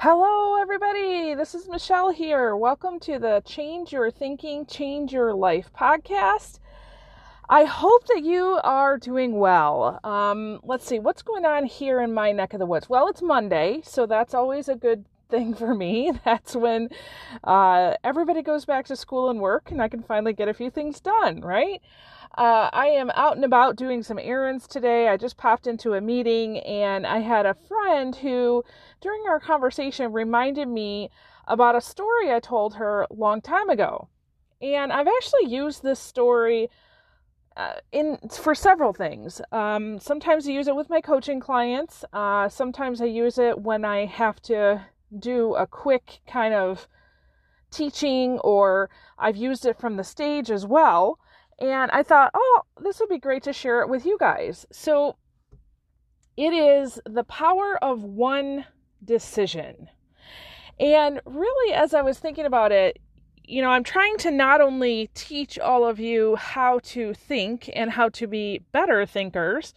Hello, everybody. This is Michelle here. Welcome to the Change Your Thinking, Change Your Life podcast. I hope that you are doing well. Um, let's see, what's going on here in my neck of the woods? Well, it's Monday, so that's always a good thing for me. That's when uh, everybody goes back to school and work, and I can finally get a few things done, right? Uh, I am out and about doing some errands today. I just popped into a meeting and I had a friend who, during our conversation, reminded me about a story I told her a long time ago. And I've actually used this story uh, in for several things. Um, sometimes I use it with my coaching clients. Uh, sometimes I use it when I have to do a quick kind of teaching, or I've used it from the stage as well. And I thought, oh, this would be great to share it with you guys. So it is the power of one decision. And really, as I was thinking about it, you know, I'm trying to not only teach all of you how to think and how to be better thinkers,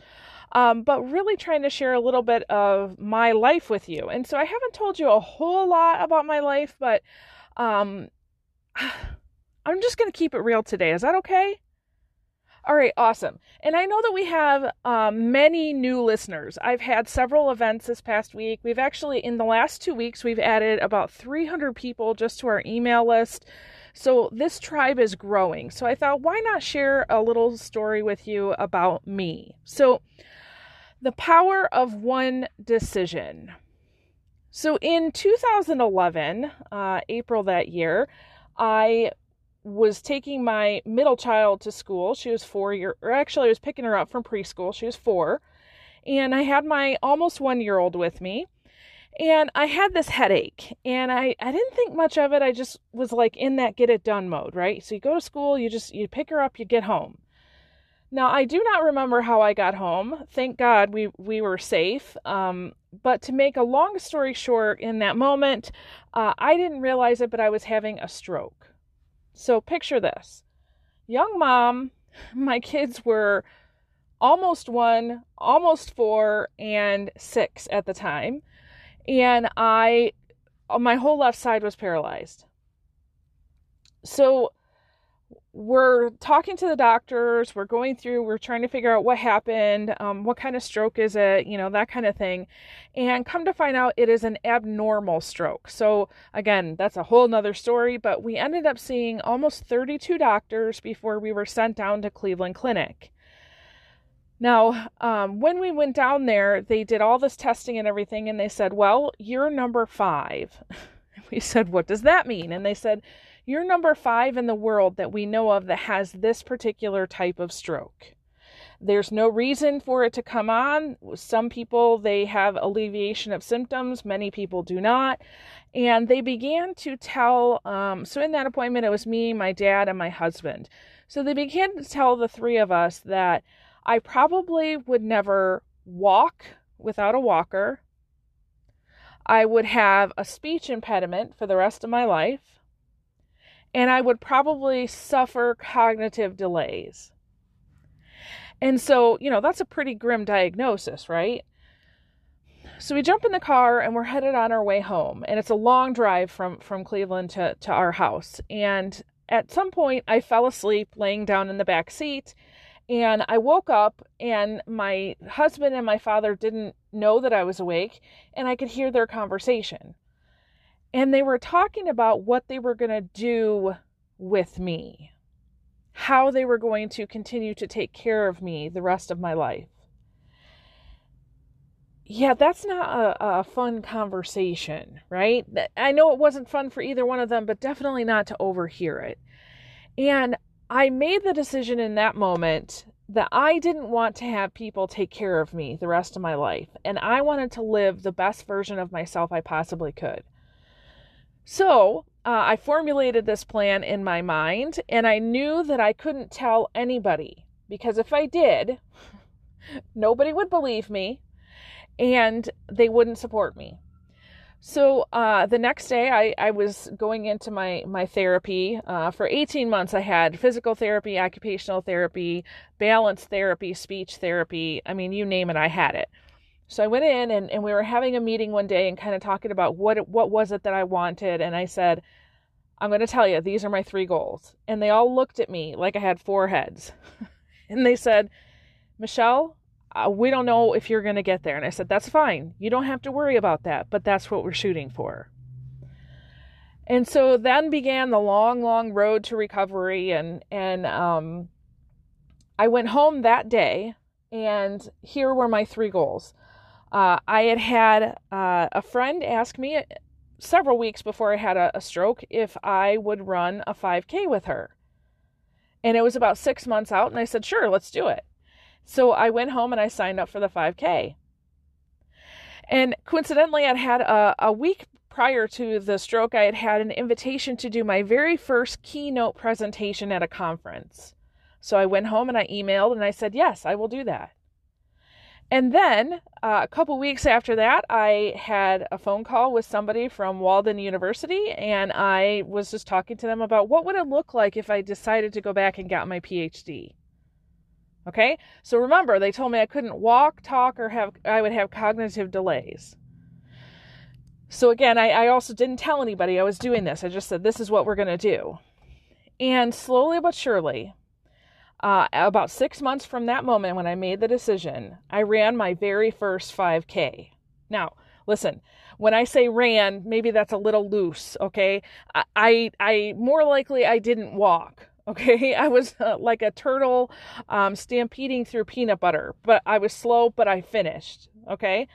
um, but really trying to share a little bit of my life with you. And so I haven't told you a whole lot about my life, but um, I'm just going to keep it real today. Is that okay? All right, awesome. And I know that we have um, many new listeners. I've had several events this past week. We've actually, in the last two weeks, we've added about 300 people just to our email list. So this tribe is growing. So I thought, why not share a little story with you about me? So, the power of one decision. So in 2011, uh, April that year, I was taking my middle child to school. She was four year, or actually, I was picking her up from preschool. She was four, and I had my almost one year old with me, and I had this headache, and I I didn't think much of it. I just was like in that get it done mode, right? So you go to school, you just you pick her up, you get home. Now I do not remember how I got home. Thank God we we were safe. Um, but to make a long story short, in that moment, uh, I didn't realize it, but I was having a stroke. So picture this young mom, my kids were almost one, almost four, and six at the time. And I, my whole left side was paralyzed. So we're talking to the doctors we're going through we're trying to figure out what happened um, what kind of stroke is it you know that kind of thing. And come to find out it is an abnormal stroke. So again that's a whole nother story but we ended up seeing almost 32 doctors before we were sent down to cleveland clinic. Now um, when we went down there they did all this testing and everything and they said well you're number five. We said what does that mean? And they said you're number five in the world that we know of that has this particular type of stroke. There's no reason for it to come on. Some people they have alleviation of symptoms, many people do not. And they began to tell, um, so in that appointment, it was me, my dad, and my husband. So they began to tell the three of us that I probably would never walk without a walker. I would have a speech impediment for the rest of my life and I would probably suffer cognitive delays. And so, you know, that's a pretty grim diagnosis, right? So we jump in the car and we're headed on our way home. And it's a long drive from, from Cleveland to, to our house. And at some point, I fell asleep laying down in the back seat. And I woke up, and my husband and my father didn't know that I was awake, and I could hear their conversation and they were talking about what they were going to do with me, how they were going to continue to take care of me the rest of my life. Yeah, that's not a, a fun conversation, right? I know it wasn't fun for either one of them, but definitely not to overhear it. And I made the decision in that moment that I didn't want to have people take care of me the rest of my life. And I wanted to live the best version of myself I possibly could. So uh, I formulated this plan in my mind, and I knew that I couldn't tell anybody because if I did, nobody would believe me and they wouldn't support me. So uh, the next day, I, I was going into my my therapy. Uh, for 18 months, I had physical therapy, occupational therapy, balance therapy, speech therapy. I mean, you name it, I had it. So I went in and, and we were having a meeting one day and kind of talking about what what was it that I wanted. And I said, I'm going to tell you, these are my three goals. And they all looked at me like I had four heads. and they said, Michelle, uh, we don't know if you're going to get there. And I said, that's fine. You don't have to worry about that, but that's what we're shooting for. And so then began the long, long road to recovery. And, and, um, I went home that day and here were my three goals. Uh, I had had uh, a friend ask me uh, several weeks before I had a, a stroke if I would run a 5K with her. And it was about six months out, and I said, sure, let's do it. So I went home and I signed up for the 5K. And coincidentally, I'd had a, a week prior to the stroke, I had had an invitation to do my very first keynote presentation at a conference. So I went home and I emailed and I said, yes, I will do that. And then uh, a couple weeks after that, I had a phone call with somebody from Walden University, and I was just talking to them about what would it look like if I decided to go back and get my PhD. Okay, so remember, they told me I couldn't walk, talk, or have I would have cognitive delays. So again, I, I also didn't tell anybody I was doing this. I just said this is what we're going to do, and slowly but surely, uh, about six months from that moment when I made the decision, I ran my very first 5K. Now, listen, when I say ran, maybe that's a little loose, okay? I, I, I more likely I didn't walk, okay? I was uh, like a turtle um, stampeding through peanut butter, but I was slow, but I finished, okay?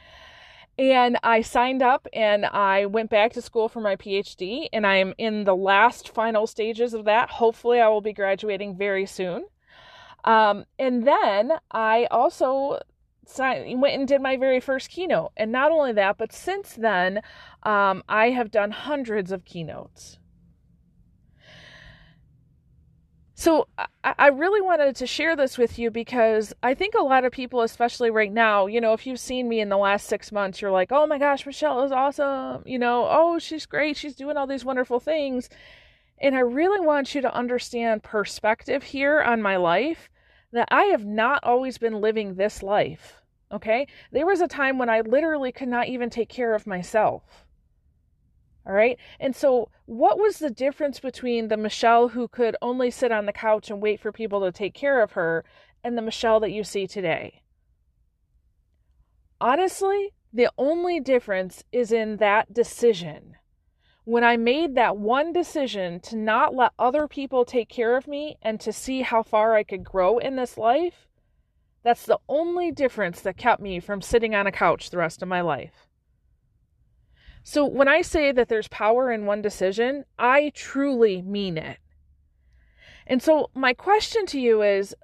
And I signed up and I went back to school for my PhD, and I am in the last final stages of that. Hopefully, I will be graduating very soon. Um, and then I also signed, went and did my very first keynote. And not only that, but since then, um, I have done hundreds of keynotes. So I, I really wanted to share this with you because I think a lot of people, especially right now, you know, if you've seen me in the last six months, you're like, oh my gosh, Michelle is awesome. You know, oh, she's great. She's doing all these wonderful things. And I really want you to understand perspective here on my life that I have not always been living this life. Okay? There was a time when I literally could not even take care of myself. All right? And so, what was the difference between the Michelle who could only sit on the couch and wait for people to take care of her and the Michelle that you see today? Honestly, the only difference is in that decision when I made that one decision to not let other people take care of me and to see how far I could grow in this life, that's the only difference that kept me from sitting on a couch the rest of my life. So when I say that there's power in one decision, I truly mean it. And so my question to you is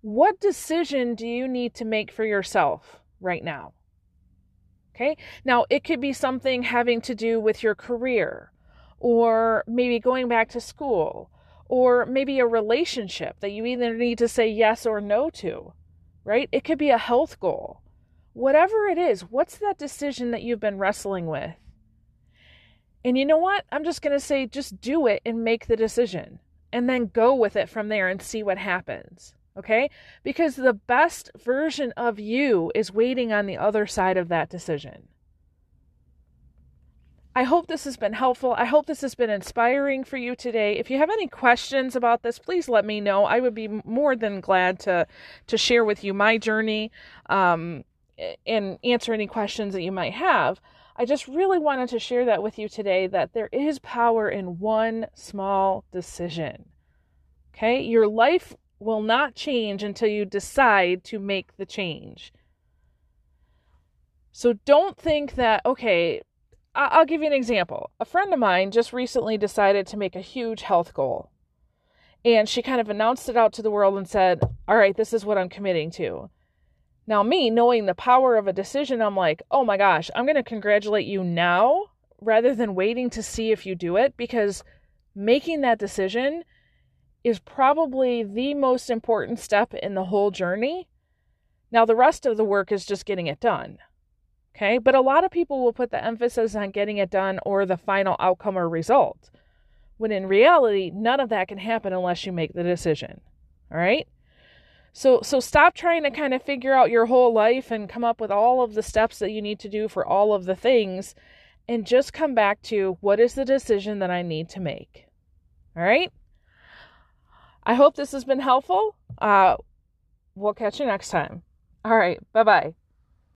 what decision do you need to make for yourself right now? Okay. Now, it could be something having to do with your career, or maybe going back to school, or maybe a relationship that you either need to say yes or no to, right? It could be a health goal. Whatever it is, what's that decision that you've been wrestling with? And you know what? I'm just going to say, just do it and make the decision, and then go with it from there and see what happens okay? Because the best version of you is waiting on the other side of that decision. I hope this has been helpful. I hope this has been inspiring for you today. If you have any questions about this, please let me know. I would be more than glad to to share with you my journey um, and answer any questions that you might have. I just really wanted to share that with you today that there is power in one small decision. Okay? Your life will not change until you decide to make the change. So don't think that, okay, I'll give you an example. A friend of mine just recently decided to make a huge health goal. And she kind of announced it out to the world and said, All right, this is what I'm committing to. Now, me knowing the power of a decision, I'm like, Oh my gosh, I'm going to congratulate you now rather than waiting to see if you do it because making that decision is probably the most important step in the whole journey. Now, the rest of the work is just getting it done. Okay, but a lot of people will put the emphasis on getting it done or the final outcome or result, when in reality, none of that can happen unless you make the decision. All right. So, so stop trying to kind of figure out your whole life and come up with all of the steps that you need to do for all of the things and just come back to what is the decision that I need to make. All right? I hope this has been helpful. Uh, we'll catch you next time. All right. Bye bye.